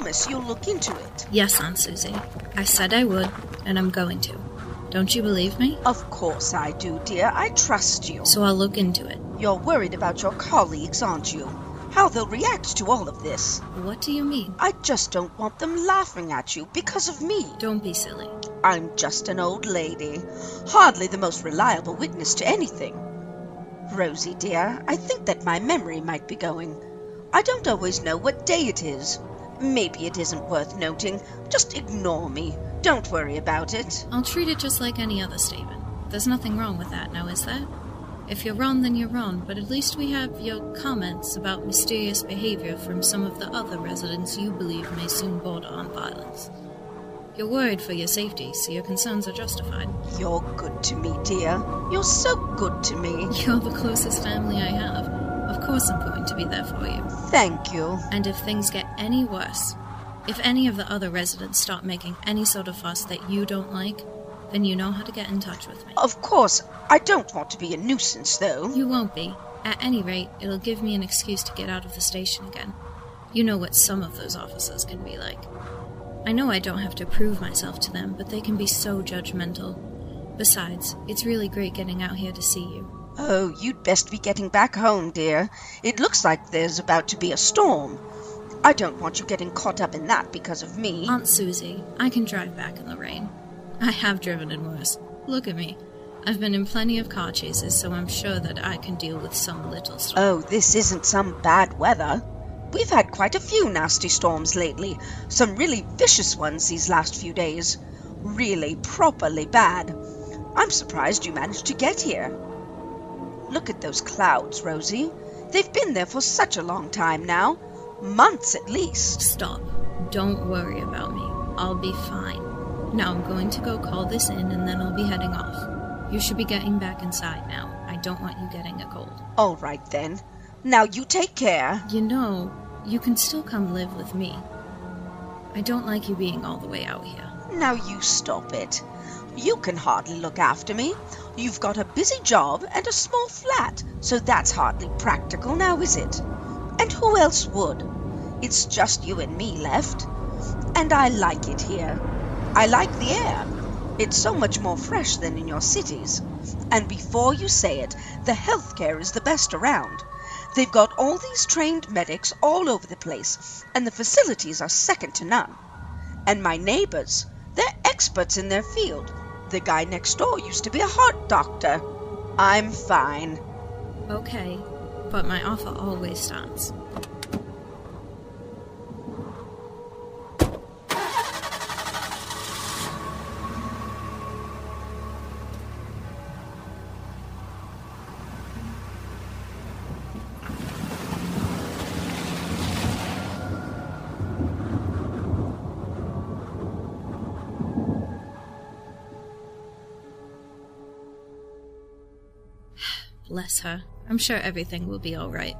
promise you'll look into it. Yes, Aunt Susie. I said I would, and I'm going to. Don't you believe me? Of course I do, dear. I trust you. So I'll look into it. You're worried about your colleagues, aren't you? How they'll react to all of this. What do you mean? I just don't want them laughing at you because of me. Don't be silly. I'm just an old lady, hardly the most reliable witness to anything. Rosie, dear, I think that my memory might be going. I don't always know what day it is. Maybe it isn't worth noting. Just ignore me. Don't worry about it. I'll treat it just like any other statement. There's nothing wrong with that, now is there? If you're wrong, then you're wrong, but at least we have your comments about mysterious behavior from some of the other residents you believe may soon border on violence. You're worried for your safety, so your concerns are justified. You're good to me, dear. You're so good to me. You're the closest family I have. Of course, I'm going to be there for you. Thank you. And if things get any worse, if any of the other residents start making any sort of fuss that you don't like, then you know how to get in touch with me. Of course, I don't want to be a nuisance, though. You won't be. At any rate, it'll give me an excuse to get out of the station again. You know what some of those officers can be like. I know I don't have to prove myself to them, but they can be so judgmental. Besides, it's really great getting out here to see you. Oh, you'd best be getting back home, dear. It looks like there's about to be a storm. I don't want you getting caught up in that because of me. Aunt Susie, I can drive back in the rain. I have driven in worse. Look at me. I've been in plenty of car chases, so I'm sure that I can deal with some little storm. Oh, this isn't some bad weather. We've had quite a few nasty storms lately, some really vicious ones these last few days. Really, properly bad. I'm surprised you managed to get here. Look at those clouds, Rosie. They've been there for such a long time now. Months at least. Stop. Don't worry about me. I'll be fine. Now I'm going to go call this in and then I'll be heading off. You should be getting back inside now. I don't want you getting a cold. All right then. Now you take care. You know, you can still come live with me. I don't like you being all the way out here. Now you stop it. You can hardly look after me. You've got a busy job and a small flat, so that's hardly practical now, is it? And who else would? It's just you and me left. And I like it here. I like the air. It's so much more fresh than in your cities. And before you say it, the healthcare is the best around. They've got all these trained medics all over the place, and the facilities are second to none. And my neighbors, they're experts in their field. The guy next door used to be a heart doctor. I'm fine. Okay, but my offer always stands. Bless her. I'm sure everything will be alright.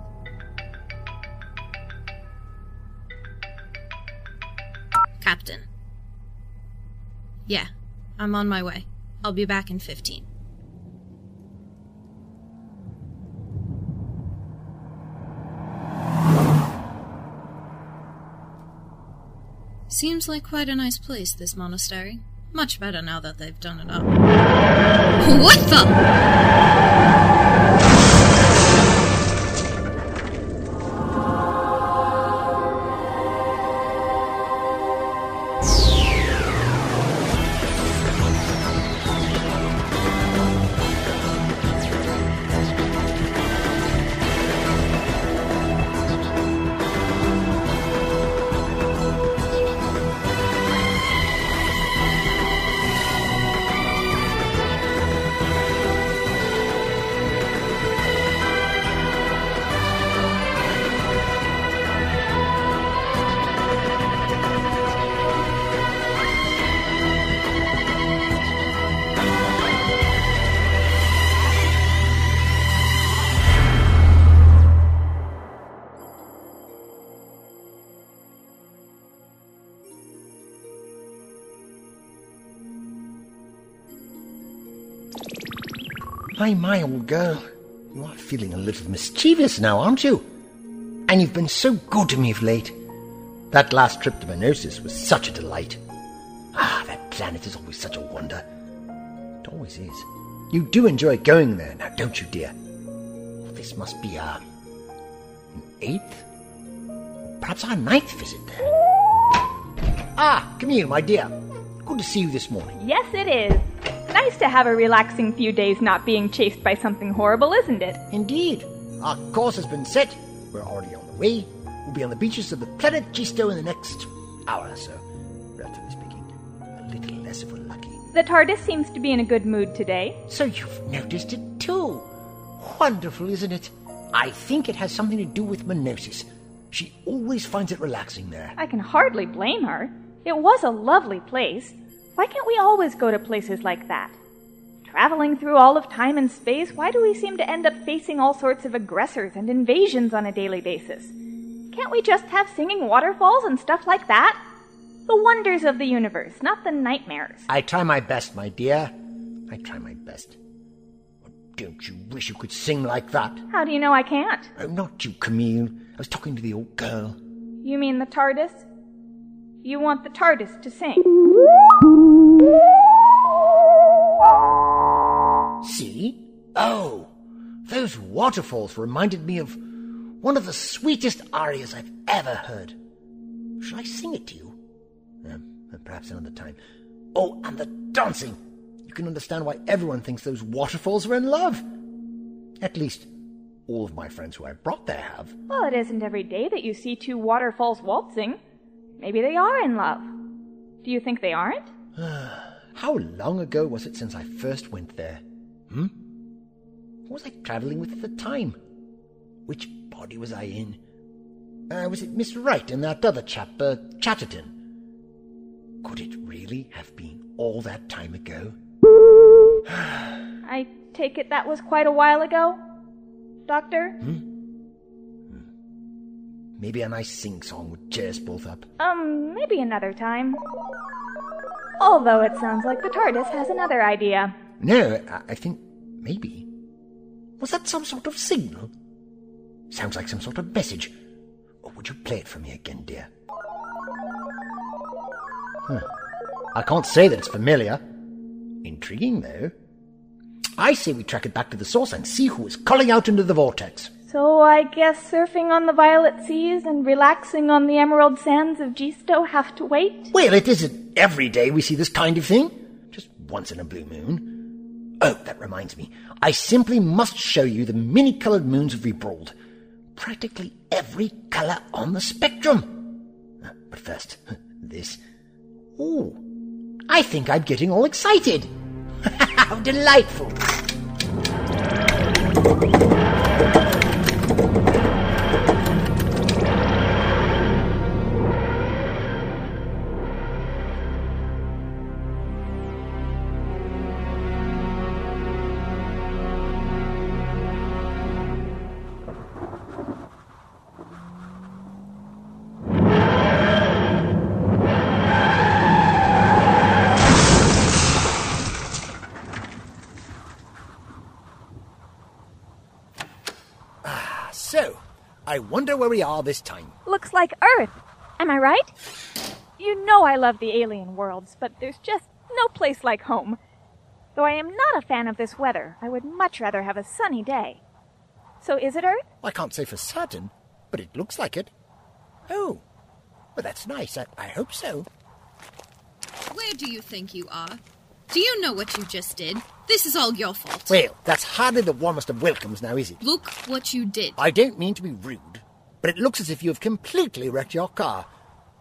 Captain. Yeah, I'm on my way. I'll be back in 15. Seems like quite a nice place, this monastery. Much better now that they've done it up. What the? My, my, old girl. You are feeling a little mischievous now, aren't you? And you've been so good to me of late. That last trip to Menosis was such a delight. Ah, that planet is always such a wonder. It always is. You do enjoy going there, now don't you, dear? This must be our eighth? Perhaps our ninth visit there. Ah, Camille, my dear. Good to see you this morning. Yes, it is. Nice to have a relaxing few days not being chased by something horrible, isn't it? Indeed. Our course has been set. We're already on the way. We'll be on the beaches of the planet Gisto in the next hour or so. Relatively speaking, a little less if we're lucky. The TARDIS seems to be in a good mood today. So you've noticed it too. Wonderful, isn't it? I think it has something to do with Menosis. She always finds it relaxing there. I can hardly blame her. It was a lovely place. Why can't we always go to places like that? Traveling through all of time and space, why do we seem to end up facing all sorts of aggressors and invasions on a daily basis? Can't we just have singing waterfalls and stuff like that? The wonders of the universe, not the nightmares. I try my best, my dear. I try my best. Don't you wish you could sing like that? How do you know I can't? Oh, not you, Camille. I was talking to the old girl. You mean the TARDIS? You want the TARDIS to sing? See? Oh, those waterfalls reminded me of one of the sweetest arias I've ever heard. Shall I sing it to you? Um, perhaps another time. Oh, and the dancing! You can understand why everyone thinks those waterfalls are in love. At least, all of my friends who I brought there have. Well, it isn't every day that you see two waterfalls waltzing. Maybe they are in love. Do you think they aren't? How long ago was it since I first went there? Hmm? Who was I travelling with at the time? Which body was I in? Uh, was it Miss Wright and that other chap, uh, Chatterton? Could it really have been all that time ago? I take it that was quite a while ago, Doctor? Maybe a nice sing song would cheer us both up. Um, maybe another time. Although it sounds like the TARDIS has another idea. No, I, I think maybe. Was that some sort of signal? Sounds like some sort of message. Or would you play it for me again, dear? Huh. I can't say that it's familiar. Intriguing, though. I say we track it back to the source and see who is calling out into the vortex. So I guess surfing on the violet seas and relaxing on the emerald sands of Gisto have to wait? Well, it isn't every day we see this kind of thing. Just once in a blue moon. Oh, that reminds me. I simply must show you the many-coloured moons of Vibrald. Practically every colour on the spectrum. Uh, But first, this. Ooh, I think I'm getting all excited. How delightful. So, I wonder where we are this time. Looks like Earth. Am I right? You know I love the alien worlds, but there's just no place like home. Though I am not a fan of this weather, I would much rather have a sunny day. So is it Earth? I can't say for certain, but it looks like it. Oh, well, that's nice. I, I hope so. Where do you think you are? Do you know what you just did? This is all your fault. Well, that's hardly the warmest of welcomes now, is it? Look what you did. I don't mean to be rude, but it looks as if you have completely wrecked your car.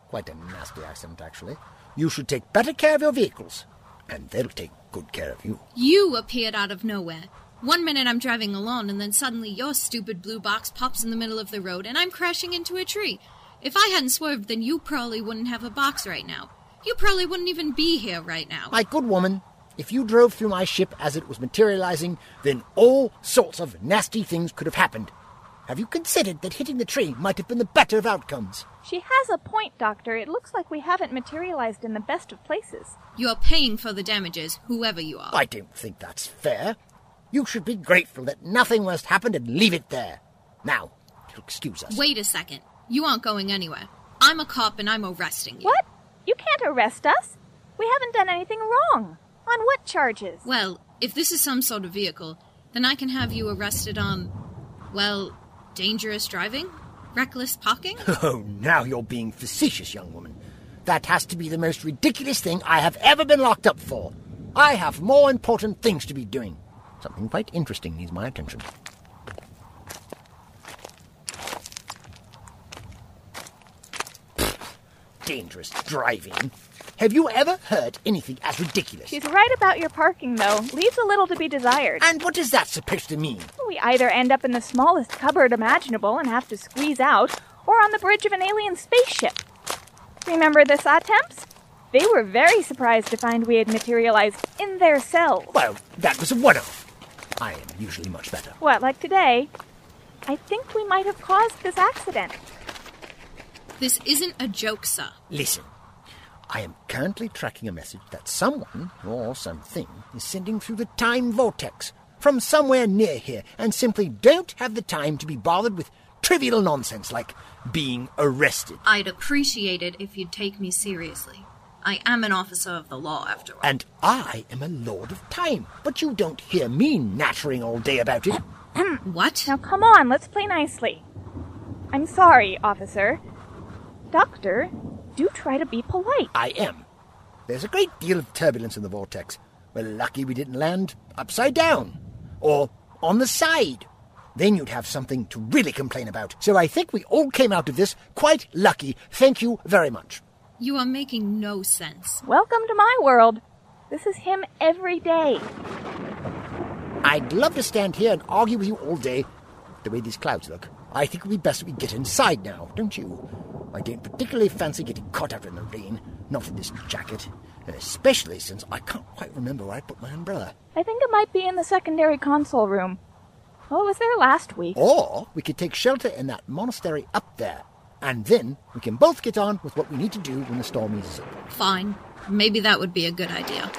Quite a nasty accident, actually. You should take better care of your vehicles, and they'll take good care of you. You appeared out of nowhere. One minute I'm driving along, and then suddenly your stupid blue box pops in the middle of the road, and I'm crashing into a tree. If I hadn't swerved, then you probably wouldn't have a box right now. You probably wouldn't even be here right now. My good woman, if you drove through my ship as it was materializing, then all sorts of nasty things could have happened. Have you considered that hitting the tree might have been the better of outcomes? She has a point, Doctor. It looks like we haven't materialized in the best of places. You're paying for the damages, whoever you are. I don't think that's fair. You should be grateful that nothing worse happened and leave it there. Now, excuse us. Wait a second. You aren't going anywhere. I'm a cop and I'm arresting you. What? You can't arrest us. We haven't done anything wrong. On what charges? Well, if this is some sort of vehicle, then I can have you arrested on, well, dangerous driving? Reckless parking? Oh, now you're being facetious, young woman. That has to be the most ridiculous thing I have ever been locked up for. I have more important things to be doing. Something quite interesting needs my attention. Dangerous driving. Have you ever heard anything as ridiculous? She's right about your parking, though. Leaves a little to be desired. And what is that supposed to mean? We either end up in the smallest cupboard imaginable and have to squeeze out, or on the bridge of an alien spaceship. Remember the Satemps? They were very surprised to find we had materialized in their cells. Well, that was a one off. I am usually much better. What, like today? I think we might have caused this accident. This isn't a joke, sir. Listen, I am currently tracking a message that someone or something is sending through the time vortex from somewhere near here and simply don't have the time to be bothered with trivial nonsense like being arrested. I'd appreciate it if you'd take me seriously. I am an officer of the law, after all. And I am a lord of time, but you don't hear me nattering all day about it. what? Now come on, let's play nicely. I'm sorry, officer. Doctor, do try to be polite. I am. There's a great deal of turbulence in the vortex. We're lucky we didn't land upside down or on the side. Then you'd have something to really complain about. So I think we all came out of this quite lucky. Thank you very much. You are making no sense. Welcome to my world. This is him every day. I'd love to stand here and argue with you all day. The way these clouds look, I think it would be best if we get inside now, don't you? I don't particularly fancy getting caught out in the rain, not in this jacket, especially since I can't quite remember where I put my umbrella. I think it might be in the secondary console room. Oh, it was there last week. Or we could take shelter in that monastery up there, and then we can both get on with what we need to do when the storm eases up. Fine. Maybe that would be a good idea.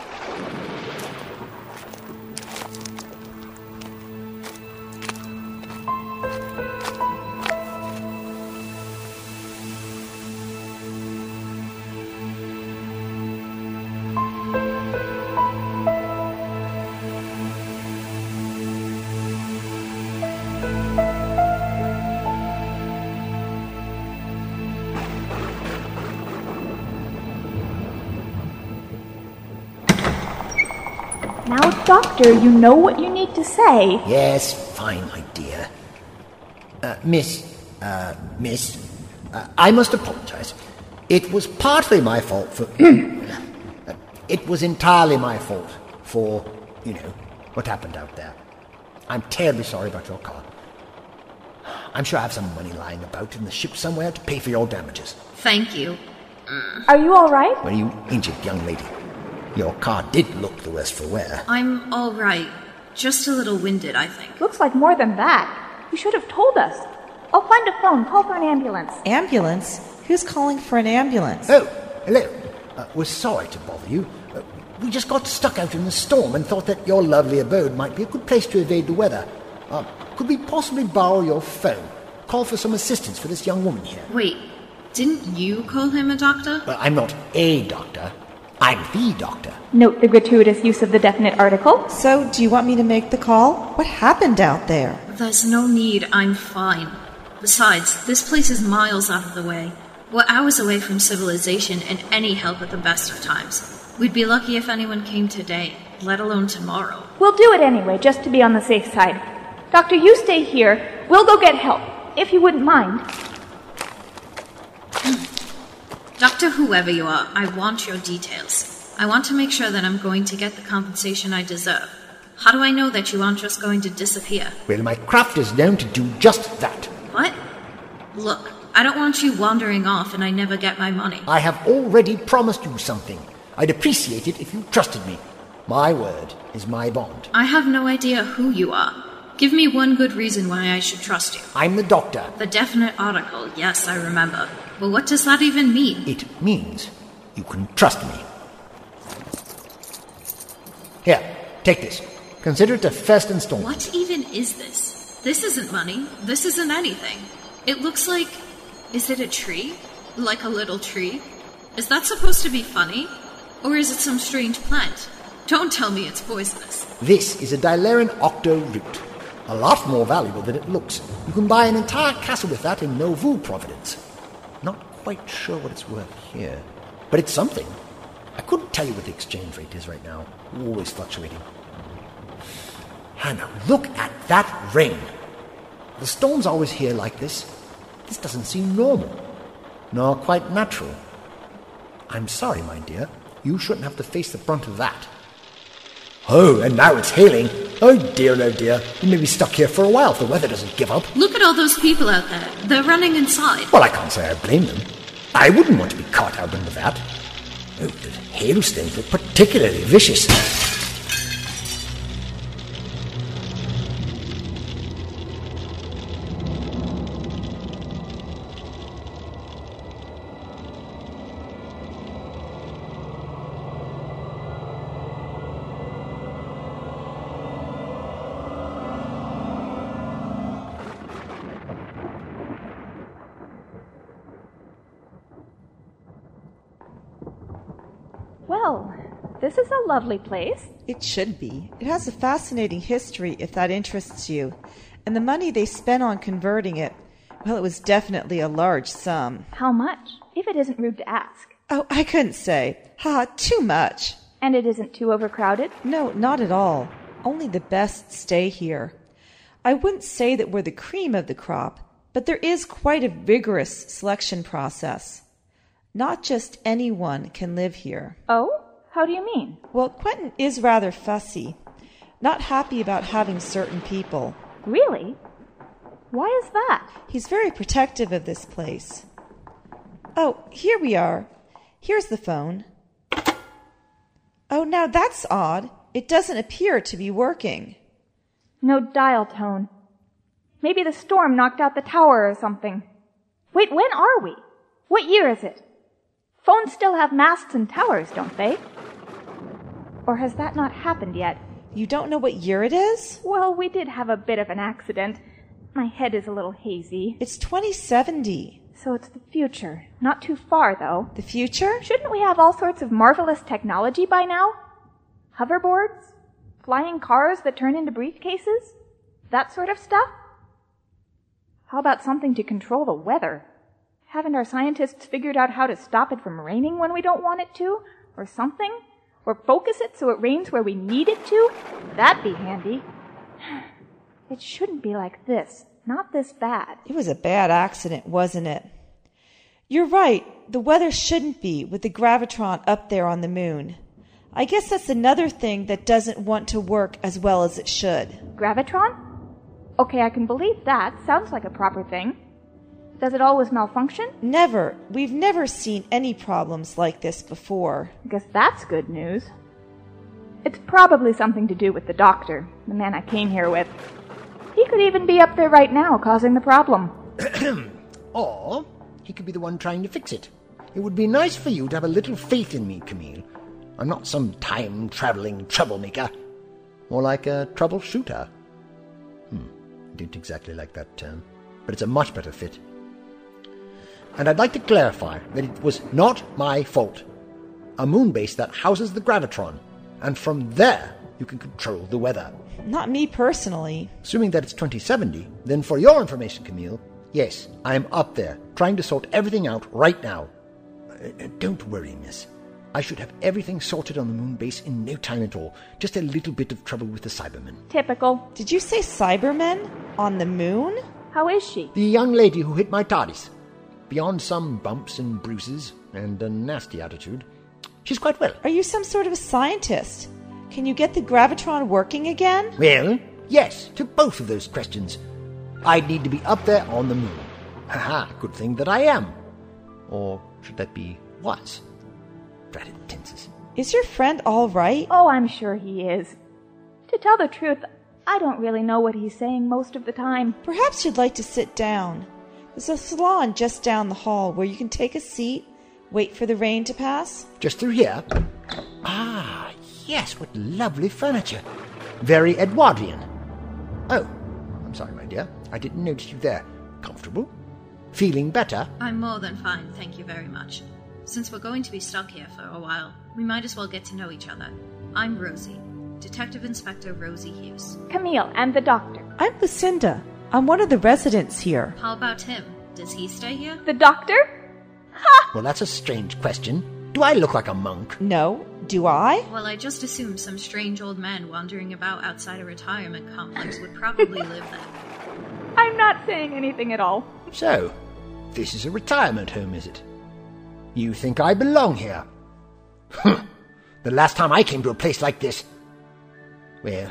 Doctor, you know what you need to say. Yes, fine, my dear. Uh, miss, uh, miss, uh, I must apologize. It was partly my fault for. Uh, it was entirely my fault for, you know, what happened out there. I'm terribly sorry about your car. I'm sure I have some money lying about in the ship somewhere to pay for your damages. Thank you. Are you all right? Well, you injured young lady. Your car did look the worse for wear. I'm all right. Just a little winded, I think. Looks like more than that. You should have told us. I'll find a phone. Call for an ambulance. Ambulance? Who's calling for an ambulance? Oh, hello. Uh, we're sorry to bother you. Uh, we just got stuck out in the storm and thought that your lovely abode might be a good place to evade the weather. Uh, could we possibly borrow your phone? Call for some assistance for this young woman here. Wait, didn't you call him a doctor? Well, I'm not a doctor. I'm the doctor. Note the gratuitous use of the definite article. So, do you want me to make the call? What happened out there? There's no need, I'm fine. Besides, this place is miles out of the way. We're hours away from civilization and any help at the best of times. We'd be lucky if anyone came today, let alone tomorrow. We'll do it anyway, just to be on the safe side. Doctor, you stay here. We'll go get help, if you wouldn't mind. Doctor, whoever you are, I want your details. I want to make sure that I'm going to get the compensation I deserve. How do I know that you aren't just going to disappear? Well, my craft is known to do just that. What? Look, I don't want you wandering off and I never get my money. I have already promised you something. I'd appreciate it if you trusted me. My word is my bond. I have no idea who you are. Give me one good reason why I should trust you. I'm the doctor. The definite article, yes, I remember. But what does that even mean? It means you can trust me. Here, take this. Consider it a first installment. What even is this? This isn't money. This isn't anything. It looks like. Is it a tree? Like a little tree? Is that supposed to be funny? Or is it some strange plant? Don't tell me it's poisonous. This is a Dilarian octo root. A lot more valuable than it looks. You can buy an entire castle with that in Novu Providence. Not quite sure what it's worth here, but it's something. I couldn't tell you what the exchange rate is right now. Always fluctuating. Hannah, look at that ring. The storm's always here like this. This doesn't seem normal, nor quite natural. I'm sorry, my dear. You shouldn't have to face the brunt of that. Oh, and now it's hailing. Oh dear, oh dear. We may be stuck here for a while if the weather doesn't give up. Look at all those people out there. They're running inside. Well, I can't say I blame them. I wouldn't want to be caught out under that. Oh, the hailstones look particularly vicious. Lovely place. It should be. It has a fascinating history if that interests you. And the money they spent on converting it, well, it was definitely a large sum. How much? If it isn't rude to ask. Oh, I couldn't say. Ha, too much. And it isn't too overcrowded? No, not at all. Only the best stay here. I wouldn't say that we're the cream of the crop, but there is quite a vigorous selection process. Not just anyone can live here. Oh? How do you mean? Well, Quentin is rather fussy, not happy about having certain people. Really? Why is that? He's very protective of this place. Oh, here we are. Here's the phone. Oh, now that's odd. It doesn't appear to be working. No dial tone. Maybe the storm knocked out the tower or something. Wait, when are we? What year is it? Phones still have masts and towers, don't they? Or has that not happened yet? You don't know what year it is? Well, we did have a bit of an accident. My head is a little hazy. It's 2070. So it's the future. Not too far, though. The future? Shouldn't we have all sorts of marvelous technology by now? Hoverboards? Flying cars that turn into briefcases? That sort of stuff? How about something to control the weather? Haven't our scientists figured out how to stop it from raining when we don't want it to? Or something? Or focus it so it rains where we need it to? That'd be handy. It shouldn't be like this. Not this bad. It was a bad accident, wasn't it? You're right. The weather shouldn't be with the gravitron up there on the moon. I guess that's another thing that doesn't want to work as well as it should. Gravitron? Okay, I can believe that. Sounds like a proper thing. Does it always malfunction? Never. We've never seen any problems like this before. I guess that's good news. It's probably something to do with the doctor, the man I came here with. He could even be up there right now causing the problem. Or he could be the one trying to fix it. It would be nice for you to have a little faith in me, Camille. I'm not some time traveling troublemaker. More like a troubleshooter. Hmm, didn't exactly like that term, but it's a much better fit. And I'd like to clarify that it was not my fault. A moon base that houses the gravitron, and from there you can control the weather. Not me personally. Assuming that it's 2070, then for your information, Camille, yes, I am up there, trying to sort everything out right now. Uh, uh, don't worry, miss. I should have everything sorted on the moon base in no time at all. Just a little bit of trouble with the Cybermen. Typical. Did you say Cybermen? On the moon? How is she? The young lady who hit my TARDIS. Beyond some bumps and bruises and a nasty attitude, she's quite well. Are you some sort of a scientist? Can you get the gravitron working again? Well, yes, to both of those questions. I'd need to be up there on the moon. Haha, good thing that I am. Or should that be was? Dratted tenses. Is your friend all right? Oh, I'm sure he is. To tell the truth, I don't really know what he's saying most of the time. Perhaps you'd like to sit down. There's a salon just down the hall where you can take a seat, wait for the rain to pass. Just through here? Ah, yes, what lovely furniture. Very Edwardian. Oh, I'm sorry, my dear. I didn't notice you there. Comfortable? Feeling better? I'm more than fine, thank you very much. Since we're going to be stuck here for a while, we might as well get to know each other. I'm Rosie, Detective Inspector Rosie Hughes. Camille and the doctor. I'm Lucinda. I'm one of the residents here. How about him? Does he stay here? The doctor? Well, that's a strange question. Do I look like a monk? No, do I? Well, I just assumed some strange old man wandering about outside a retirement complex would probably live there. I'm not saying anything at all. So, this is a retirement home, is it? You think I belong here? The last time I came to a place like this. Well,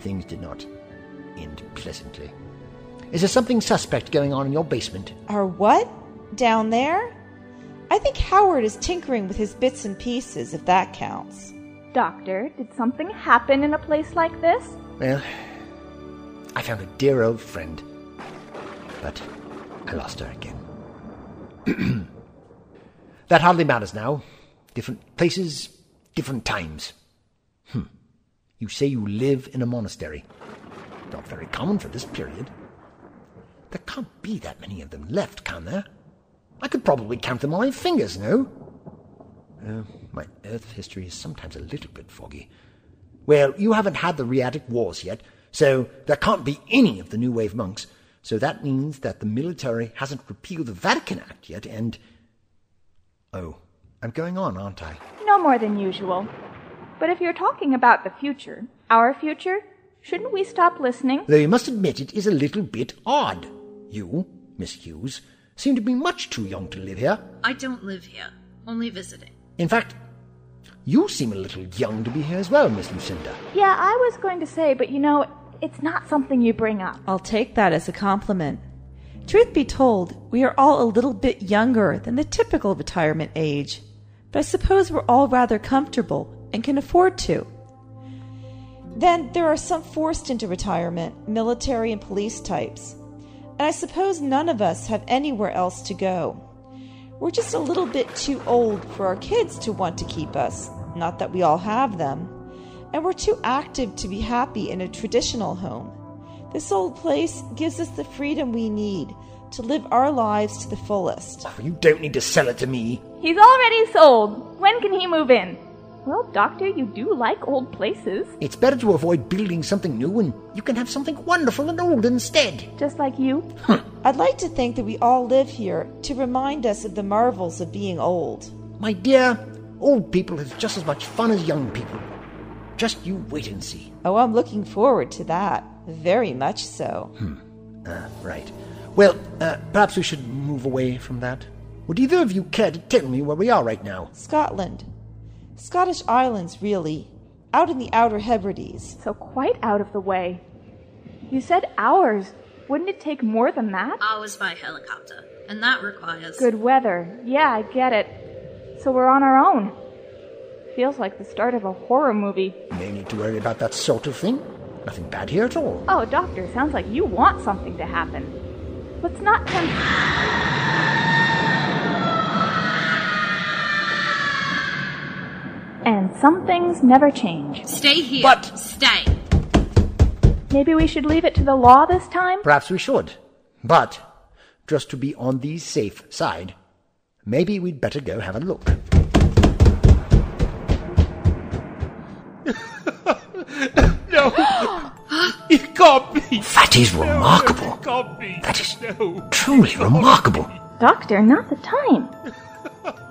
things did not end pleasantly. Is there something suspect going on in your basement? Or what? Down there? I think Howard is tinkering with his bits and pieces, if that counts. Doctor, did something happen in a place like this? Well, I found a dear old friend, but I lost her again. that hardly matters now. Different places, different times. Hmm. You say you live in a monastery. Not very common for this period. There can't be that many of them left, can there? I could probably count them on my fingers, no? Uh, my Earth history is sometimes a little bit foggy. Well, you haven't had the Riatic Wars yet, so there can't be any of the New Wave monks. So that means that the military hasn't repealed the Vatican Act yet, and. Oh, I'm going on, aren't I? No more than usual. But if you're talking about the future, our future, shouldn't we stop listening? Though you must admit it is a little bit odd. You, Miss Hughes, seem to be much too young to live here. I don't live here, only visiting. In fact, you seem a little young to be here as well, Miss Lucinda. Yeah, I was going to say, but you know, it's not something you bring up. I'll take that as a compliment. Truth be told, we are all a little bit younger than the typical retirement age, but I suppose we're all rather comfortable and can afford to. Then there are some forced into retirement, military and police types. And I suppose none of us have anywhere else to go. We're just a little bit too old for our kids to want to keep us, not that we all have them. And we're too active to be happy in a traditional home. This old place gives us the freedom we need to live our lives to the fullest. Oh, you don't need to sell it to me. He's already sold. When can he move in? Well, Doctor, you do like old places. It's better to avoid building something new and you can have something wonderful and old instead. Just like you. I'd like to think that we all live here to remind us of the marvels of being old. My dear, old people have just as much fun as young people. Just you wait and see. Oh, I'm looking forward to that. Very much so. Ah, right. Well, uh, perhaps we should move away from that. Would either of you care to tell me where we are right now? Scotland. Scottish Islands, really. Out in the Outer Hebrides. So quite out of the way. You said hours. Wouldn't it take more than that? Hours by helicopter, and that requires. Good weather. Yeah, I get it. So we're on our own. Feels like the start of a horror movie. No need to worry about that sort of thing. Nothing bad here at all. Oh, Doctor, sounds like you want something to happen. Let's not tempt. And some things never change. Stay here. But- Stay. Maybe we should leave it to the law this time? Perhaps we should. But, just to be on the safe side, maybe we'd better go have a look. No! It can't be! That is remarkable. It can't be! That is No! truly remarkable. Doctor, not the time.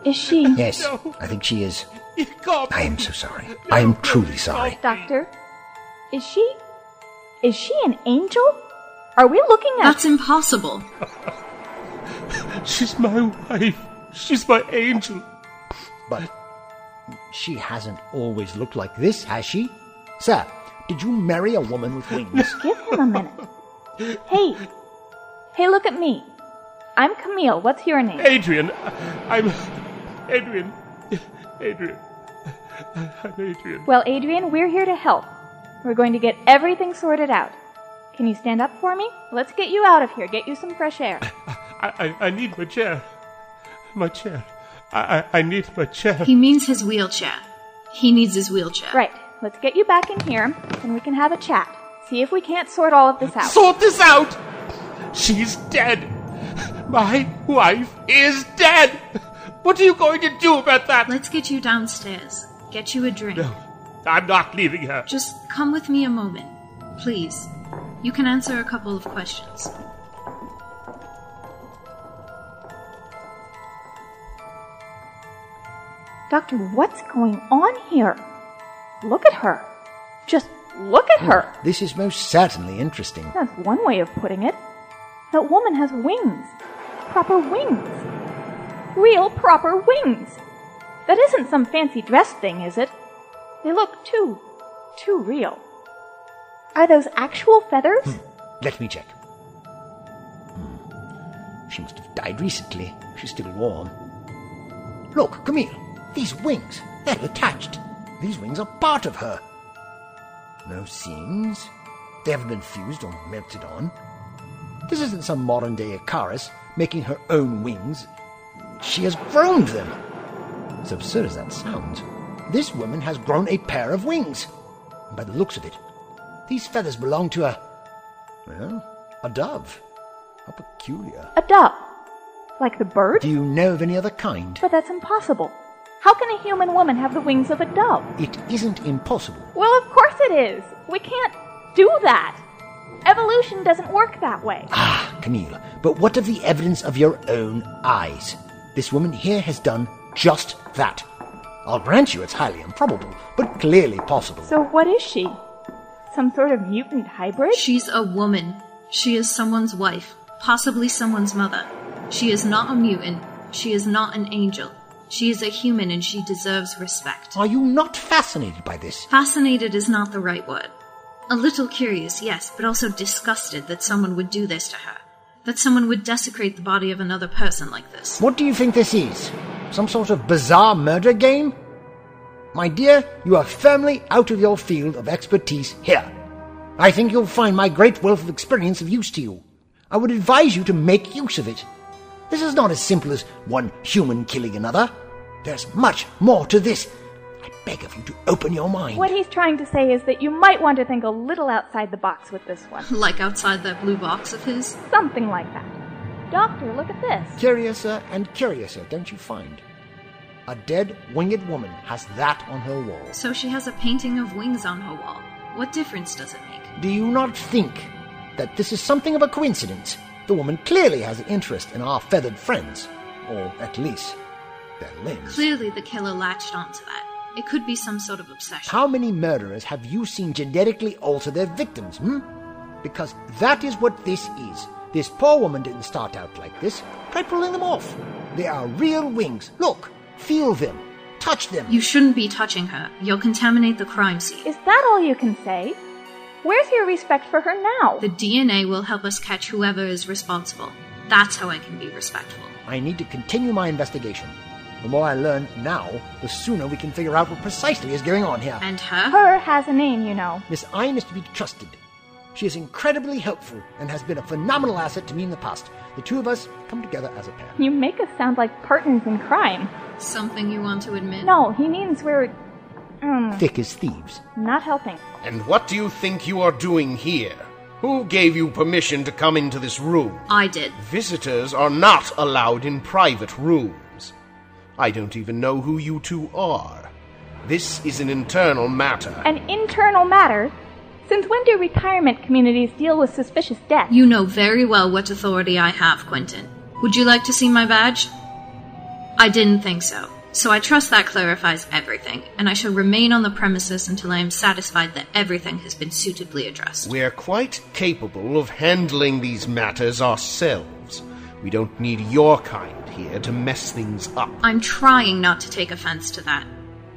Is she. Yes, I think she is. It can't I am so sorry. I am truly sorry. Doctor? Is she. Is she an angel? Are we looking at. That's impossible. She's my wife! She's my angel! But she hasn't always looked like this, has she? Sir, did you marry a woman with wings? Give him a minute. Hey. Hey, look at me. I'm Camille. What's your name? Adrian! I'm. Adrian! Adrian! I'm Adrian. Well, Adrian, we're here to help. We're going to get everything sorted out. Can you stand up for me? Let's get you out of here. Get you some fresh air. I, I, I need my chair. My chair. I, I, I need my chair. He means his wheelchair. He needs his wheelchair. Right. Let's get you back in here, and we can have a chat. See if we can't sort all of this out. Sort this out! She's dead! My wife is dead! What are you going to do about that? Let's get you downstairs. Get you a drink. No, I'm not leaving her. Just come with me a moment. Please. You can answer a couple of questions. Doctor, what's going on here? Look at her. Just look at her. Oh, this is most certainly interesting. That's one way of putting it. That woman has wings. Proper wings. Real proper wings. That isn't some fancy dress thing, is it? They look too, too real. Are those actual feathers? Let me check. Hmm. She must have died recently. She's still warm. Look, Camille. These wings. They're attached. These wings are part of her. No seams. They haven't been fused or melted on. This isn't some modern day Icarus making her own wings. She has grown them. As absurd as that sounds, this woman has grown a pair of wings. And by the looks of it, these feathers belong to a. well, a dove. How peculiar. A dove. Like the bird? Do you know of any other kind? But that's impossible. How can a human woman have the wings of a dove? It isn't impossible. Well, of course it is. We can't do that. Evolution doesn't work that way. Ah, Camille, but what of the evidence of your own eyes? This woman here has done just that. I'll grant you it's highly improbable, but clearly possible. So what is she? Some sort of mutant hybrid? She's a woman. She is someone's wife, possibly someone's mother. She is not a mutant. She is not an angel. She is a human and she deserves respect. Are you not fascinated by this? Fascinated is not the right word. A little curious, yes, but also disgusted that someone would do this to her. That someone would desecrate the body of another person like this. What do you think this is? Some sort of bizarre murder game? My dear, you are firmly out of your field of expertise here. I think you'll find my great wealth of experience of use to you. I would advise you to make use of it. This is not as simple as one human killing another. There's much more to this. I beg of you to open your mind. What he's trying to say is that you might want to think a little outside the box with this one. Like outside that blue box of his. Something like that. Doctor, look at this. Curiouser and curiouser, don't you find? A dead winged woman has that on her wall. So she has a painting of wings on her wall. What difference does it make? Do you not think that this is something of a coincidence? The woman clearly has an interest in our feathered friends, or at least their limbs. Clearly, the killer latched onto that. It could be some sort of obsession. How many murderers have you seen genetically alter their victims, hmm? Because that is what this is. This poor woman didn't start out like this. Try pulling them off. They are real wings. Look, feel them, touch them. You shouldn't be touching her. You'll contaminate the crime scene. Is that all you can say? Where's your respect for her now? The DNA will help us catch whoever is responsible. That's how I can be respectful. I need to continue my investigation. The more I learn now, the sooner we can figure out what precisely is going on here. And her? Her has a name, you know. Miss Ayn is to be trusted. She is incredibly helpful and has been a phenomenal asset to me in the past. The two of us come together as a pair. You make us sound like partners in crime. Something you want to admit? No, he means we're. Um, Thick as thieves. not helping. And what do you think you are doing here? Who gave you permission to come into this room? I did. Visitors are not allowed in private rooms. I don't even know who you two are. This is an internal matter. An internal matter? Since when do retirement communities deal with suspicious death? You know very well what authority I have, Quentin. Would you like to see my badge? I didn't think so. So I trust that clarifies everything, and I shall remain on the premises until I am satisfied that everything has been suitably addressed. We're quite capable of handling these matters ourselves. We don't need your kind here to mess things up. I'm trying not to take offense to that.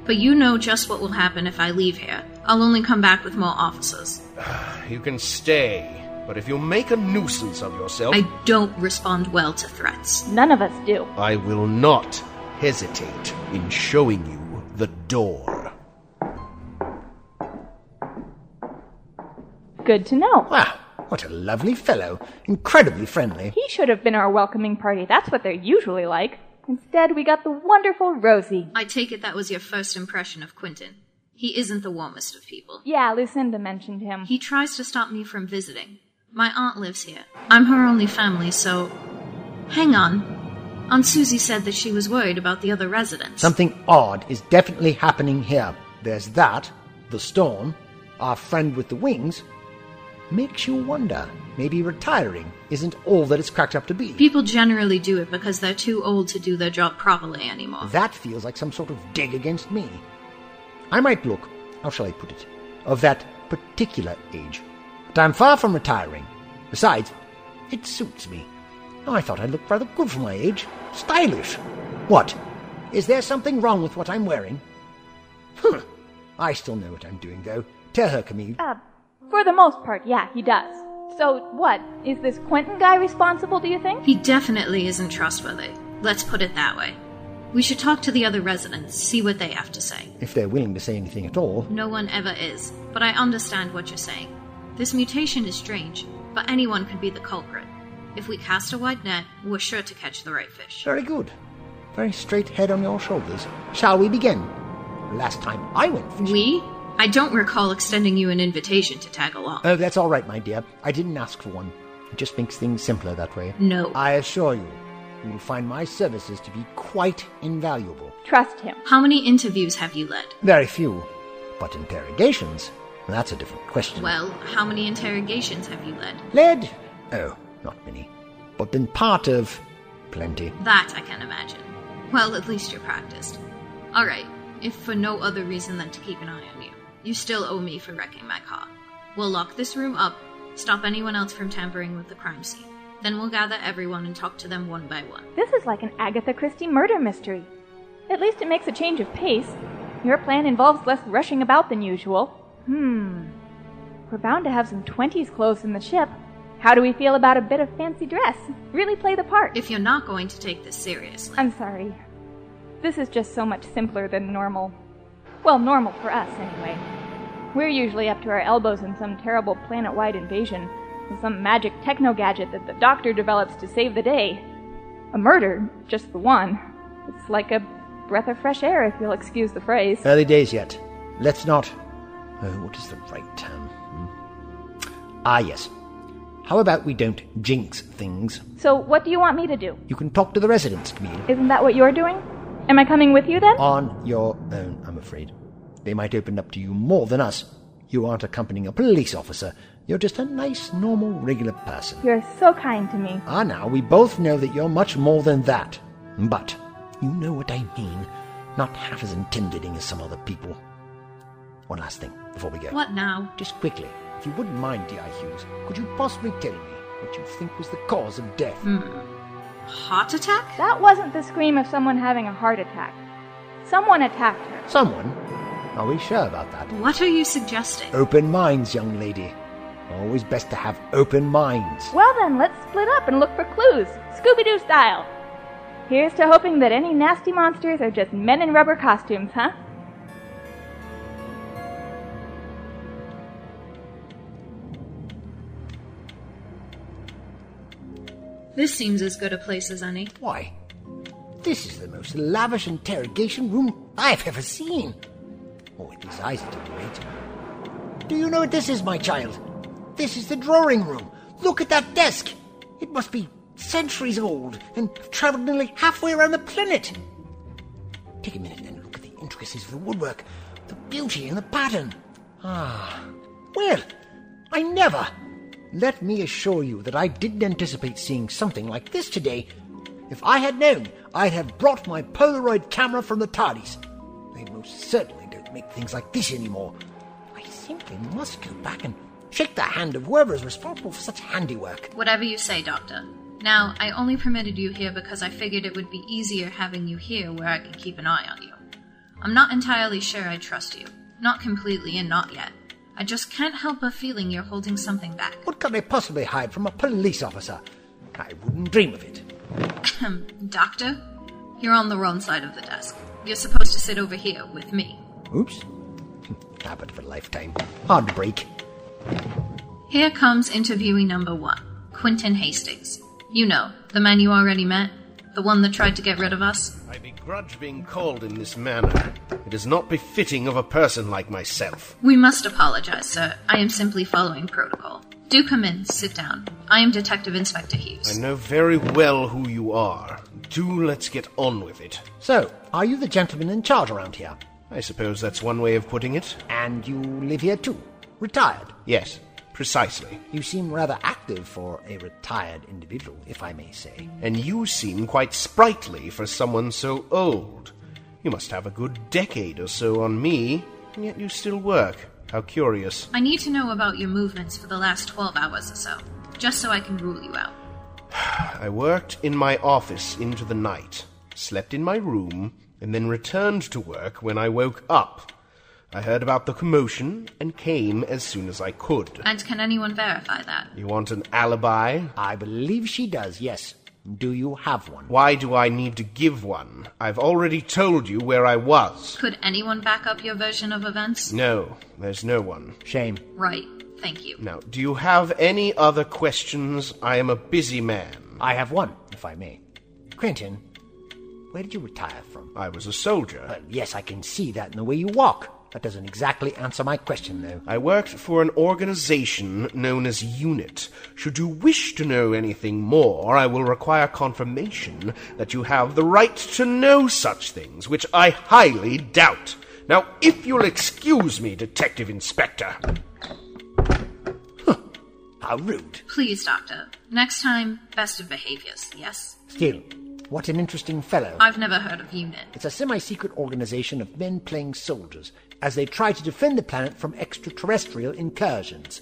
But you know just what will happen if I leave here. I'll only come back with more officers. You can stay, but if you make a nuisance of yourself, I don't respond well to threats. None of us do. I will not hesitate in showing you the door. Good to know. Wow, what a lovely fellow. Incredibly friendly. He should have been our welcoming party. That's what they're usually like. Instead, we got the wonderful Rosie. I take it that was your first impression of Quentin. He isn't the warmest of people. Yeah, Lucinda mentioned him. He tries to stop me from visiting. My aunt lives here. I'm her only family, so. Hang on. Aunt Susie said that she was worried about the other residents. Something odd is definitely happening here. There's that, the storm, our friend with the wings. Makes you wonder. Maybe retiring isn't all that it's cracked up to be. People generally do it because they're too old to do their job properly anymore. That feels like some sort of dig against me. I might look, how shall I put it, of that particular age. But I'm far from retiring. Besides, it suits me. I thought I looked rather good for my age. Stylish. What? Is there something wrong with what I'm wearing? Huh. I still know what I'm doing, though. Tell her, Camille. Uh, for the most part, yeah, he does. So, what? Is this Quentin guy responsible, do you think? He definitely isn't trustworthy. Let's put it that way. We should talk to the other residents, see what they have to say. If they're willing to say anything at all. No one ever is, but I understand what you're saying. This mutation is strange, but anyone could be the culprit. If we cast a wide net, we're sure to catch the right fish. Very good. Very straight head on your shoulders. Shall we begin? Last time I went fishing. We? I don't recall extending you an invitation to tag along. Oh, that's all right, my dear. I didn't ask for one. It just makes things simpler that way. No. I assure you, you will find my services to be quite invaluable. Trust him. How many interviews have you led? Very few. But interrogations? That's a different question. Well, how many interrogations have you led? Led? Oh, not many. But been part of plenty. That I can imagine. Well, at least you're practiced. Alright, if for no other reason than to keep an eye on you. You still owe me for wrecking my car. We'll lock this room up, stop anyone else from tampering with the crime scene. Then we'll gather everyone and talk to them one by one. This is like an Agatha Christie murder mystery. At least it makes a change of pace. Your plan involves less rushing about than usual. Hmm. We're bound to have some 20s clothes in the ship. How do we feel about a bit of fancy dress? Really play the part. If you're not going to take this seriously. I'm sorry. This is just so much simpler than normal. Well, normal for us, anyway. We're usually up to our elbows in some terrible planet wide invasion, some magic techno gadget that the doctor develops to save the day. A murder, just the one. It's like a breath of fresh air, if you'll excuse the phrase. Early days yet. Let's not. Oh, what is the right term? Hmm. Ah, yes. How about we don't jinx things? So, what do you want me to do? You can talk to the residents, Camille. Isn't that what you're doing? Am I coming with you then? On your own, I'm afraid. They might open up to you more than us. You aren't accompanying a police officer. You're just a nice, normal, regular person. You're so kind to me. Ah, now, we both know that you're much more than that. But, you know what I mean. Not half as intimidating as some other people. One last thing before we go. What now? Just quickly, if you wouldn't mind, D.I. Hughes, could you possibly tell me what you think was the cause of death? Heart attack? That wasn't the scream of someone having a heart attack. Someone attacked her. Someone? Are we sure about that? What are you suggesting? Open minds, young lady. Always best to have open minds. Well then, let's split up and look for clues, Scooby Doo style. Here's to hoping that any nasty monsters are just men in rubber costumes, huh? This seems as good a place as any. Why? This is the most lavish interrogation room I've ever seen. Oh, it is easy to do it. Do you know what this is, my child? This is the drawing room. Look at that desk. It must be centuries old and have traveled nearly halfway around the planet. Take a minute and look at the intricacies of the woodwork, the beauty and the pattern. Ah, well, I never. Let me assure you that I didn't anticipate seeing something like this today. If I had known, I'd have brought my Polaroid camera from the TARDIS. They most certainly don't make things like this anymore. I simply must go back and shake the hand of whoever is responsible for such handiwork. Whatever you say, Doctor. Now, I only permitted you here because I figured it would be easier having you here where I could keep an eye on you. I'm not entirely sure I trust you. Not completely and not yet. I just can't help but feeling you're holding something back. What could they possibly hide from a police officer? I wouldn't dream of it. Doctor? You're on the wrong side of the desk. You're supposed to sit over here with me. Oops. Habit of a lifetime. Hard to break. Here comes interviewee number one, Quentin Hastings. You know, the man you already met, the one that tried to get rid of us. I begrudge being called in this manner. It is not befitting of a person like myself. We must apologize, sir. I am simply following protocol. Do come in, sit down. I am Detective Inspector Hughes. I know very well who you are. Do let's get on with it. So, are you the gentleman in charge around here? I suppose that's one way of putting it. And you live here too? Retired? Yes, precisely. You seem rather active for a retired individual, if I may say. And you seem quite sprightly for someone so old. You must have a good decade or so on me, and yet you still work. How curious. I need to know about your movements for the last 12 hours or so, just so I can rule you out. I worked in my office into the night, slept in my room, and then returned to work when I woke up. I heard about the commotion and came as soon as I could. And can anyone verify that? You want an alibi? I believe she does, yes. Do you have one? Why do I need to give one? I've already told you where I was. Could anyone back up your version of events? No, there's no one. Shame. Right. Thank you. Now, do you have any other questions? I am a busy man. I have one, if I may. Quentin, where did you retire from? I was a soldier. Well, yes, I can see that in the way you walk. That doesn't exactly answer my question, though. I worked for an organization known as UNIT. Should you wish to know anything more, I will require confirmation that you have the right to know such things, which I highly doubt. Now, if you'll excuse me, Detective Inspector. How rude. Please, Doctor. Next time, best of behaviors, yes? Still, what an interesting fellow. I've never heard of UNIT. It's a semi secret organization of men playing soldiers as they try to defend the planet from extraterrestrial incursions.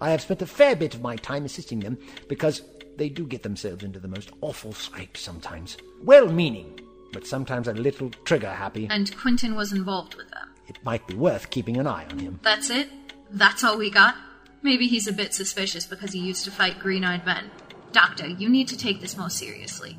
I have spent a fair bit of my time assisting them because they do get themselves into the most awful scrapes sometimes. Well meaning, but sometimes a little trigger happy. And Quentin was involved with them. It might be worth keeping an eye on him. That's it? That's all we got? Maybe he's a bit suspicious because he used to fight green eyed men. Doctor, you need to take this more seriously.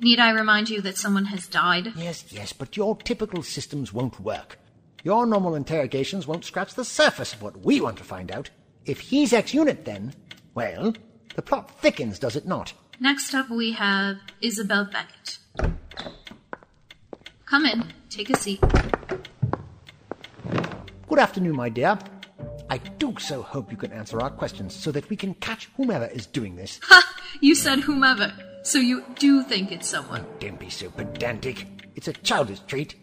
Need I remind you that someone has died? Yes, yes, but your typical systems won't work. Your normal interrogations won't scratch the surface of what we want to find out. If he's ex UNIT, then, well, the plot thickens, does it not? Next up, we have Isabel Beckett. Come in, take a seat. Good afternoon, my dear. I do so hope you can answer our questions so that we can catch whomever is doing this. Ha! You said whomever, so you do think it's someone. Don't be so pedantic. It's a childish trait.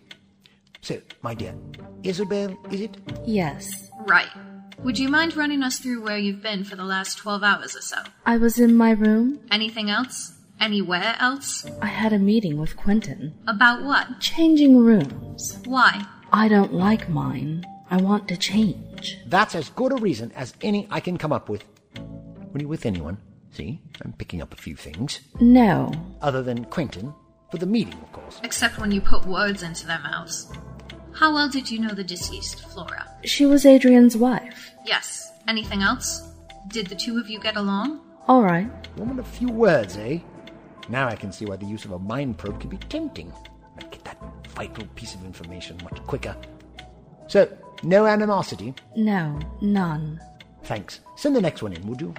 So, my dear, Isabel, is it? Yes. Right. Would you mind running us through where you've been for the last 12 hours or so? I was in my room. Anything else? Anywhere else? I had a meeting with Quentin. About what? Changing rooms. Why? I don't like mine. I want to change. That's as good a reason as any I can come up with. Were you with anyone? See, I'm picking up a few things. No. Other than Quentin, for the meeting, of course. Except when you put words into their mouths. How well did you know the deceased, Flora? She was Adrian's wife. Yes. Anything else? Did the two of you get along? All right. Woman of few words, eh? Now I can see why the use of a mind probe can be tempting. I'd get that vital piece of information much quicker. So, no animosity? No, none. Thanks. Send the next one in, would you?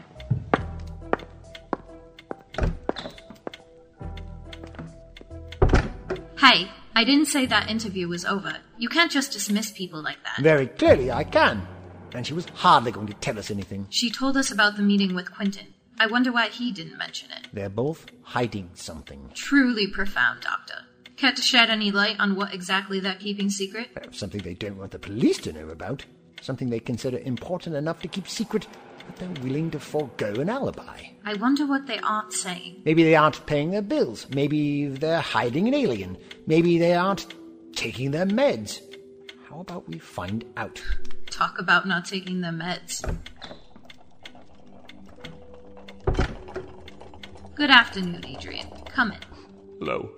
Hey, I didn't say that interview was over. You can't just dismiss people like that. Very clearly, I can. And she was hardly going to tell us anything. She told us about the meeting with Quentin. I wonder why he didn't mention it. They're both hiding something. Truly profound, Doctor. Care to shed any light on what exactly they're keeping secret? Uh, Something they don't want the police to know about. Something they consider important enough to keep secret, but they're willing to forego an alibi. I wonder what they aren't saying. Maybe they aren't paying their bills. Maybe they're hiding an alien. Maybe they aren't taking their meds. How about we find out? Talk about not taking their meds. Good afternoon, Adrian. Come in. Hello.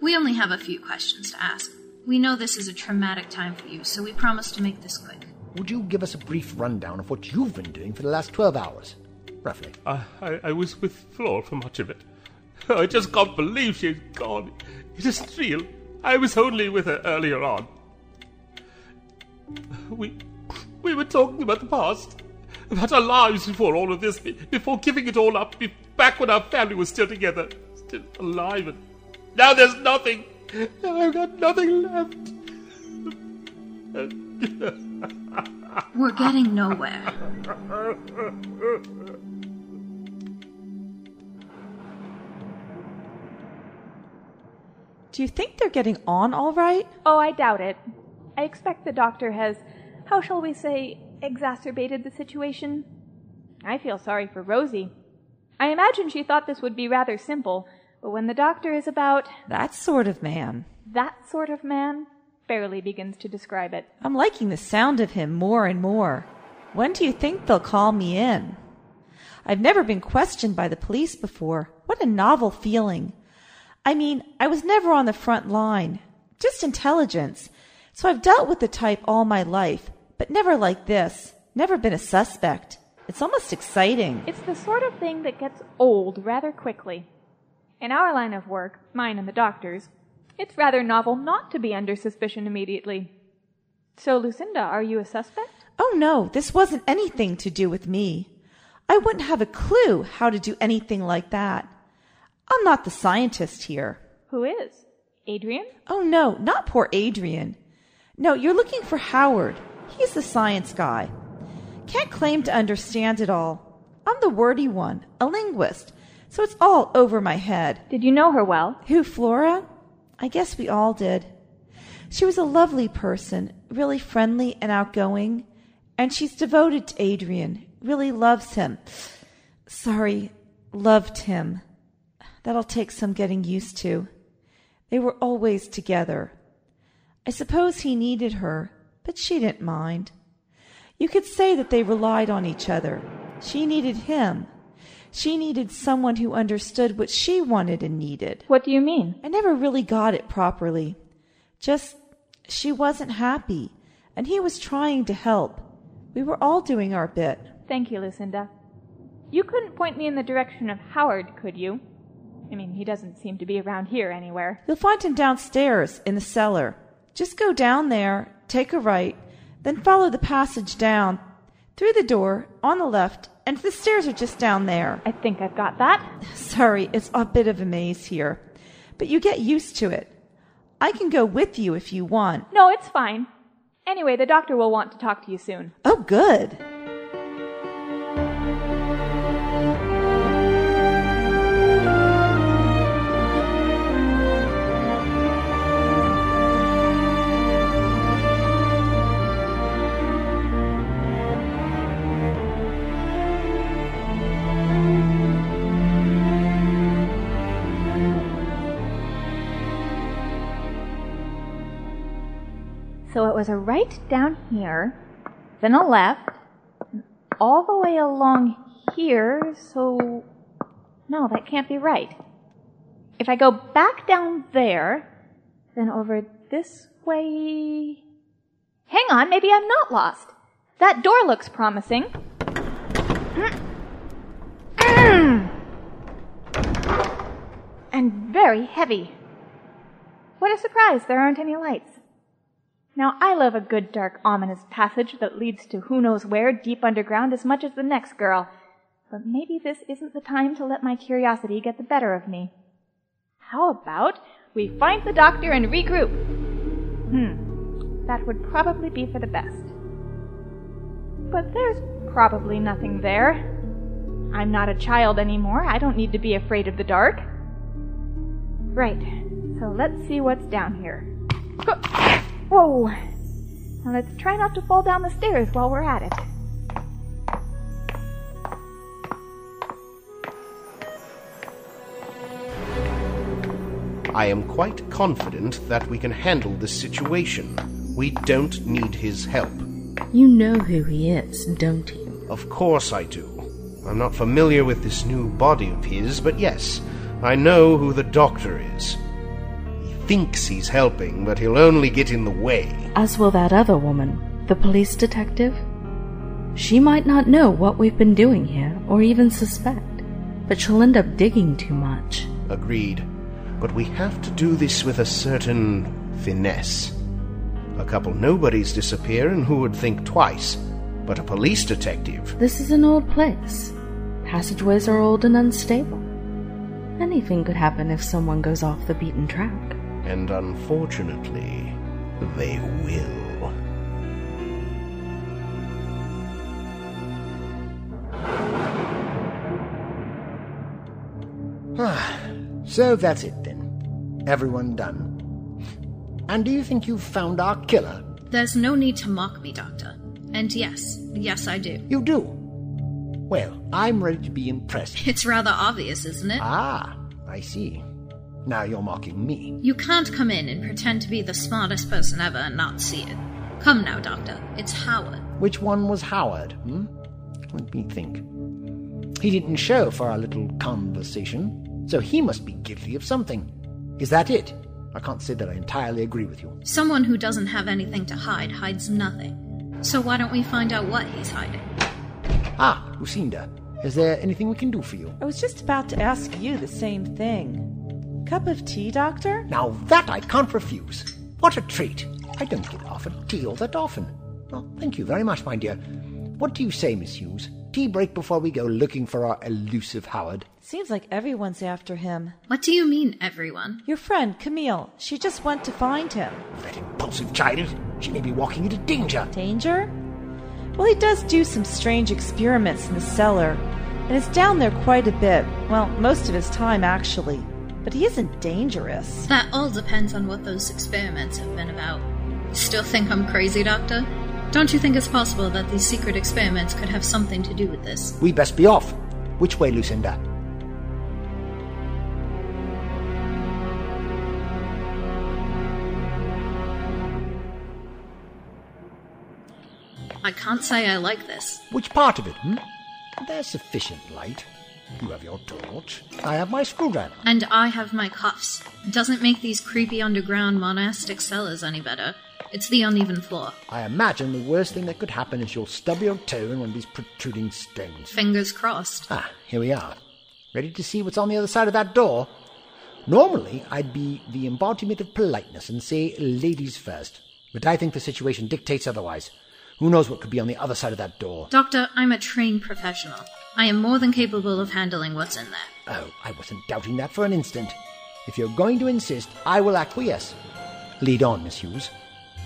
We only have a few questions to ask. We know this is a traumatic time for you, so we promise to make this quick. Would you give us a brief rundown of what you've been doing for the last 12 hours? Roughly. I, I, I was with Flor for much of it. I just can't believe she's gone. It isn't real. I was only with her earlier on. We, we were talking about the past, about our lives before all of this, before giving it all up, back when our family was still together, still alive, and now there's nothing. Now I've got nothing left. We're getting nowhere. Do you think they're getting on all right? Oh, I doubt it. I expect the doctor has, how shall we say, exacerbated the situation. I feel sorry for Rosie. I imagine she thought this would be rather simple, but when the doctor is about That sort of man. that sort of man, barely begins to describe it. I'm liking the sound of him more and more. When do you think they'll call me in? I've never been questioned by the police before. What a novel feeling. I mean, I was never on the front line, just intelligence. So I've dealt with the type all my life, but never like this. Never been a suspect. It's almost exciting. It's the sort of thing that gets old rather quickly. In our line of work, mine and the doctor's, it's rather novel not to be under suspicion immediately. So, Lucinda, are you a suspect? Oh no, this wasn't anything to do with me. I wouldn't have a clue how to do anything like that. I'm not the scientist here. Who is? Adrian? Oh no, not poor Adrian. No, you're looking for Howard. He's the science guy. Can't claim to understand it all. I'm the wordy one, a linguist, so it's all over my head. Did you know her well? Who, Flora? I guess we all did. She was a lovely person, really friendly and outgoing, and she's devoted to Adrian, really loves him. Sorry, loved him. That'll take some getting used to. They were always together. I suppose he needed her, but she didn't mind. You could say that they relied on each other. She needed him. She needed someone who understood what she wanted and needed. What do you mean? I never really got it properly. Just, she wasn't happy, and he was trying to help. We were all doing our bit. Thank you, Lucinda. You couldn't point me in the direction of Howard, could you? I mean, he doesn't seem to be around here anywhere. You'll find him downstairs in the cellar. Just go down there, take a right, then follow the passage down, through the door, on the left, and the stairs are just down there. I think I've got that. Sorry, it's a bit of a maze here, but you get used to it. I can go with you if you want. No, it's fine. Anyway, the doctor will want to talk to you soon. Oh, good. Was a right down here, then a left, all the way along here, so. No, that can't be right. If I go back down there, then over this way. Hang on, maybe I'm not lost. That door looks promising. and very heavy. What a surprise, there aren't any lights. Now, I love a good, dark, ominous passage that leads to who knows where deep underground as much as the next girl. But maybe this isn't the time to let my curiosity get the better of me. How about we find the doctor and regroup? Hmm, that would probably be for the best. But there's probably nothing there. I'm not a child anymore. I don't need to be afraid of the dark. Right, so let's see what's down here. Whoa! Now let's try not to fall down the stairs while we're at it. I am quite confident that we can handle this situation. We don't need his help. You know who he is, don't you? Of course I do. I'm not familiar with this new body of his, but yes, I know who the doctor is. Thinks he's helping, but he'll only get in the way. As will that other woman, the police detective. She might not know what we've been doing here, or even suspect, but she'll end up digging too much. Agreed. But we have to do this with a certain finesse. A couple nobodies disappear, and who would think twice? But a police detective. This is an old place. Passageways are old and unstable. Anything could happen if someone goes off the beaten track. And unfortunately, they will. Ah, so that's it then. Everyone done. And do you think you've found our killer? There's no need to mock me, Doctor. And yes, yes, I do. You do? Well, I'm ready to be impressed. It's rather obvious, isn't it? Ah, I see. Now you're mocking me. You can't come in and pretend to be the smartest person ever and not see it. Come now, Doctor. It's Howard. Which one was Howard? Hmm? Let me think. He didn't show for our little conversation, so he must be guilty of something. Is that it? I can't say that I entirely agree with you. Someone who doesn't have anything to hide hides nothing. So why don't we find out what he's hiding? Ah, Lucinda, is there anything we can do for you? I was just about to ask you the same thing. Cup of tea, Doctor? Now that I can't refuse. What a treat. I don't get offered tea all that often. Well, thank you very much, my dear. What do you say, Miss Hughes? Tea break before we go looking for our elusive Howard. Seems like everyone's after him. What do you mean, everyone? Your friend, Camille. She just went to find him. That impulsive child. She may be walking into danger. Danger? Well, he does do some strange experiments in the cellar, and is down there quite a bit. Well, most of his time, actually. But he isn't dangerous. That all depends on what those experiments have been about. Still think I'm crazy, Doctor? Don't you think it's possible that these secret experiments could have something to do with this? We best be off. Which way, Lucinda? I can't say I like this. Which part of it, hmm? There's sufficient light. You have your torch. I have my screwdriver. And I have my cuffs. It doesn't make these creepy underground monastic cellars any better. It's the uneven floor. I imagine the worst thing that could happen is you'll stub your toe in one of these protruding stones. Fingers crossed. Ah, here we are. Ready to see what's on the other side of that door? Normally, I'd be the embodiment of politeness and say ladies first. But I think the situation dictates otherwise. Who knows what could be on the other side of that door? Doctor, I'm a trained professional. I am more than capable of handling what's in there. Oh, I wasn't doubting that for an instant. If you're going to insist, I will acquiesce. Lead on, Miss Hughes.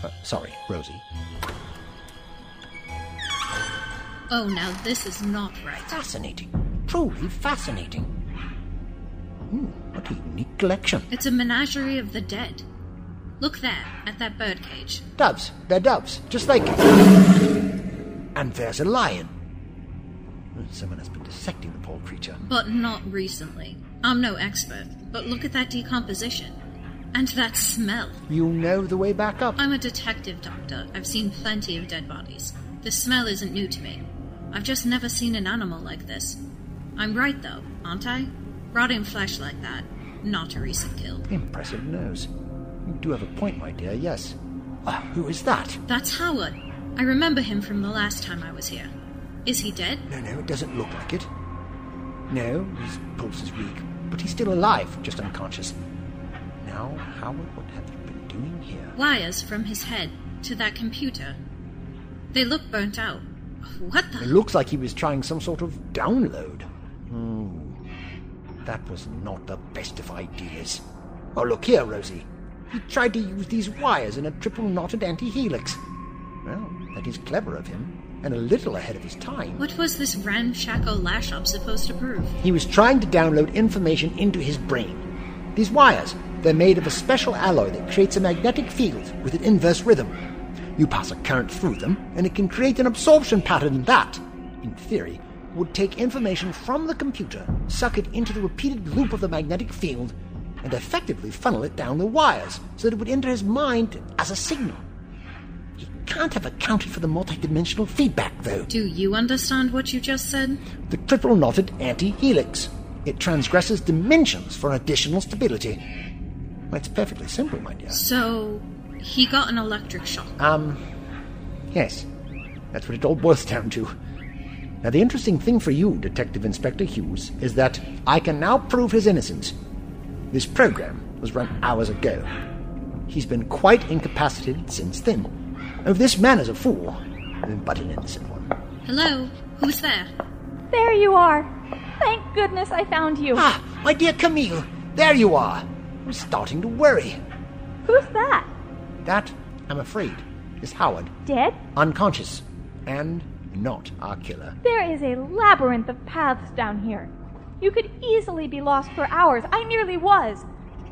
Uh, sorry, Rosie. Oh, now this is not right. Fascinating. Truly fascinating. Hmm, what a unique collection. It's a menagerie of the dead. Look there, at that birdcage. Doves. They're doves, just like. And there's a lion. Someone has been dissecting the poor creature. But not recently. I'm no expert, but look at that decomposition. And that smell. You know the way back up. I'm a detective, Doctor. I've seen plenty of dead bodies. The smell isn't new to me. I've just never seen an animal like this. I'm right, though, aren't I? Rotting flesh like that. Not a recent kill. Impressive nose. You do have a point, my dear, yes. Ah, who is that? That's Howard. I remember him from the last time I was here. Is he dead? No, no, it doesn't look like it. No, his pulse is weak, but he's still alive, just unconscious. Now, Howard, what have you been doing here? Wires from his head to that computer. They look burnt out. What the? It looks like he was trying some sort of download. Hmm. That was not the best of ideas. Oh, look here, Rosie. He tried to use these wires in a triple knotted anti helix. Well, that is clever of him, and a little ahead of his time. What was this ramshackle lash up supposed to prove? He was trying to download information into his brain. These wires, they're made of a special alloy that creates a magnetic field with an inverse rhythm. You pass a current through them, and it can create an absorption pattern that, in theory, would take information from the computer, suck it into the repeated loop of the magnetic field, and effectively funnel it down the wires so that it would enter his mind as a signal. Can't have accounted for the multidimensional feedback, though. Do you understand what you just said? The triple knotted anti helix. It transgresses dimensions for additional stability. Well, it's perfectly simple, my dear. So, he got an electric shock. Um, yes, that's what it all boils down to. Now, the interesting thing for you, Detective Inspector Hughes, is that I can now prove his innocence. This program was run hours ago. He's been quite incapacitated since then. Oh, this man is a fool, but an innocent one. Hello? Who's there? There you are. Thank goodness I found you. Ah, my dear Camille, there you are. I'm starting to worry. Who's that? That, I'm afraid, is Howard, Dead? unconscious, and not our killer. There is a labyrinth of paths down here. You could easily be lost for hours. I nearly was.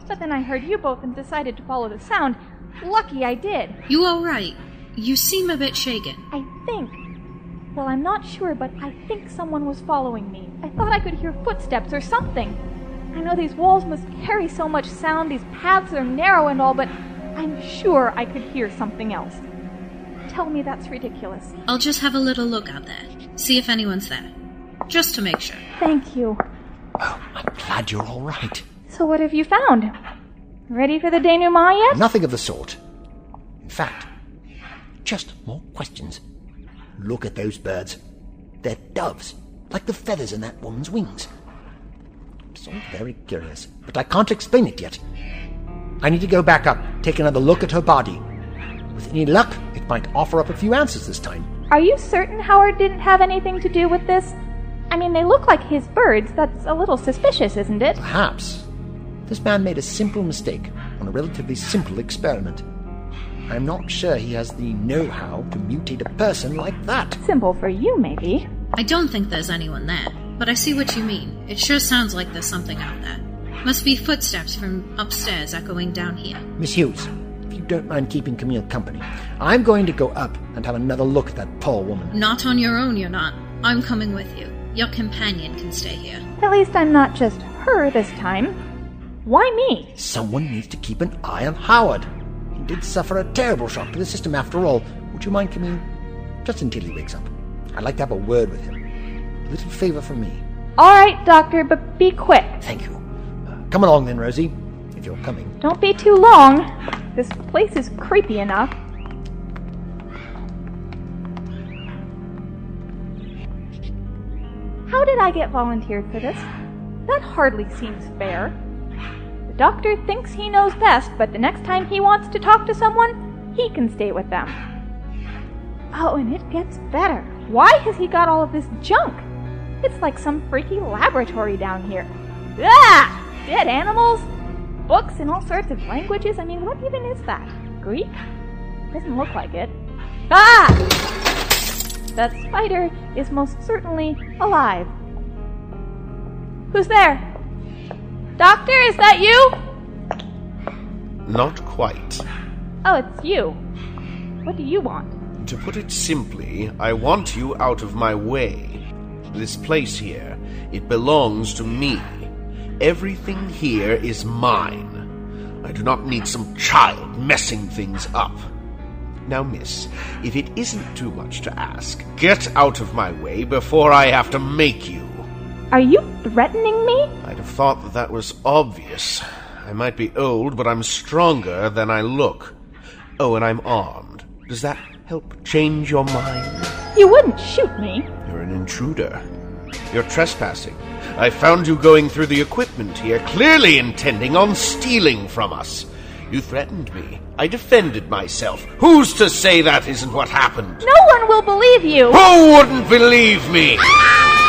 But then I heard you both and decided to follow the sound. Lucky I did. You alright? You seem a bit shaken. I think. Well, I'm not sure, but I think someone was following me. I thought I could hear footsteps or something. I know these walls must carry so much sound, these paths are narrow and all, but I'm sure I could hear something else. Tell me that's ridiculous. I'll just have a little look out there. See if anyone's there. Just to make sure. Thank you. Oh, I'm glad you're all right. So, what have you found? Ready for the denouement yet? Nothing of the sort. In fact, just more questions. Look at those birds. They're doves, like the feathers in that woman's wings. It's all very curious, but I can't explain it yet. I need to go back up, take another look at her body. With any luck, it might offer up a few answers this time. Are you certain Howard didn't have anything to do with this? I mean, they look like his birds. That's a little suspicious, isn't it? Perhaps. This man made a simple mistake on a relatively simple experiment. I'm not sure he has the know how to mutate a person like that. Simple for you, maybe. I don't think there's anyone there, but I see what you mean. It sure sounds like there's something out there. Must be footsteps from upstairs echoing down here. Miss Hughes, if you don't mind keeping Camille company, I'm going to go up and have another look at that poor woman. Not on your own, you're not. I'm coming with you. Your companion can stay here. At least I'm not just her this time. Why me? Someone needs to keep an eye on Howard. Did suffer a terrible shock to the system after all. Would you mind coming just until he wakes up? I'd like to have a word with him. A little favor from me. All right, Doctor, but be quick. Thank you. Uh, come along then, Rosie, if you're coming. Don't be too long. This place is creepy enough. How did I get volunteered for this? That hardly seems fair. Doctor thinks he knows best, but the next time he wants to talk to someone, he can stay with them. Oh, and it gets better. Why has he got all of this junk? It's like some freaky laboratory down here. Ah! Dead animals? Books in all sorts of languages? I mean, what even is that? Greek? Doesn't look like it. Ah! That spider is most certainly alive. Who's there? Doctor, is that you? Not quite. Oh, it's you. What do you want? To put it simply, I want you out of my way. This place here, it belongs to me. Everything here is mine. I do not need some child messing things up. Now, miss, if it isn't too much to ask, get out of my way before I have to make you. Are you threatening me? I'd have thought that that was obvious. I might be old, but I'm stronger than I look. Oh, and I'm armed. Does that help change your mind? You wouldn't shoot me. You're an intruder. You're trespassing. I found you going through the equipment here, clearly intending on stealing from us. You threatened me. I defended myself. Who's to say that isn't what happened? No one will believe you. Who wouldn't believe me? Ah!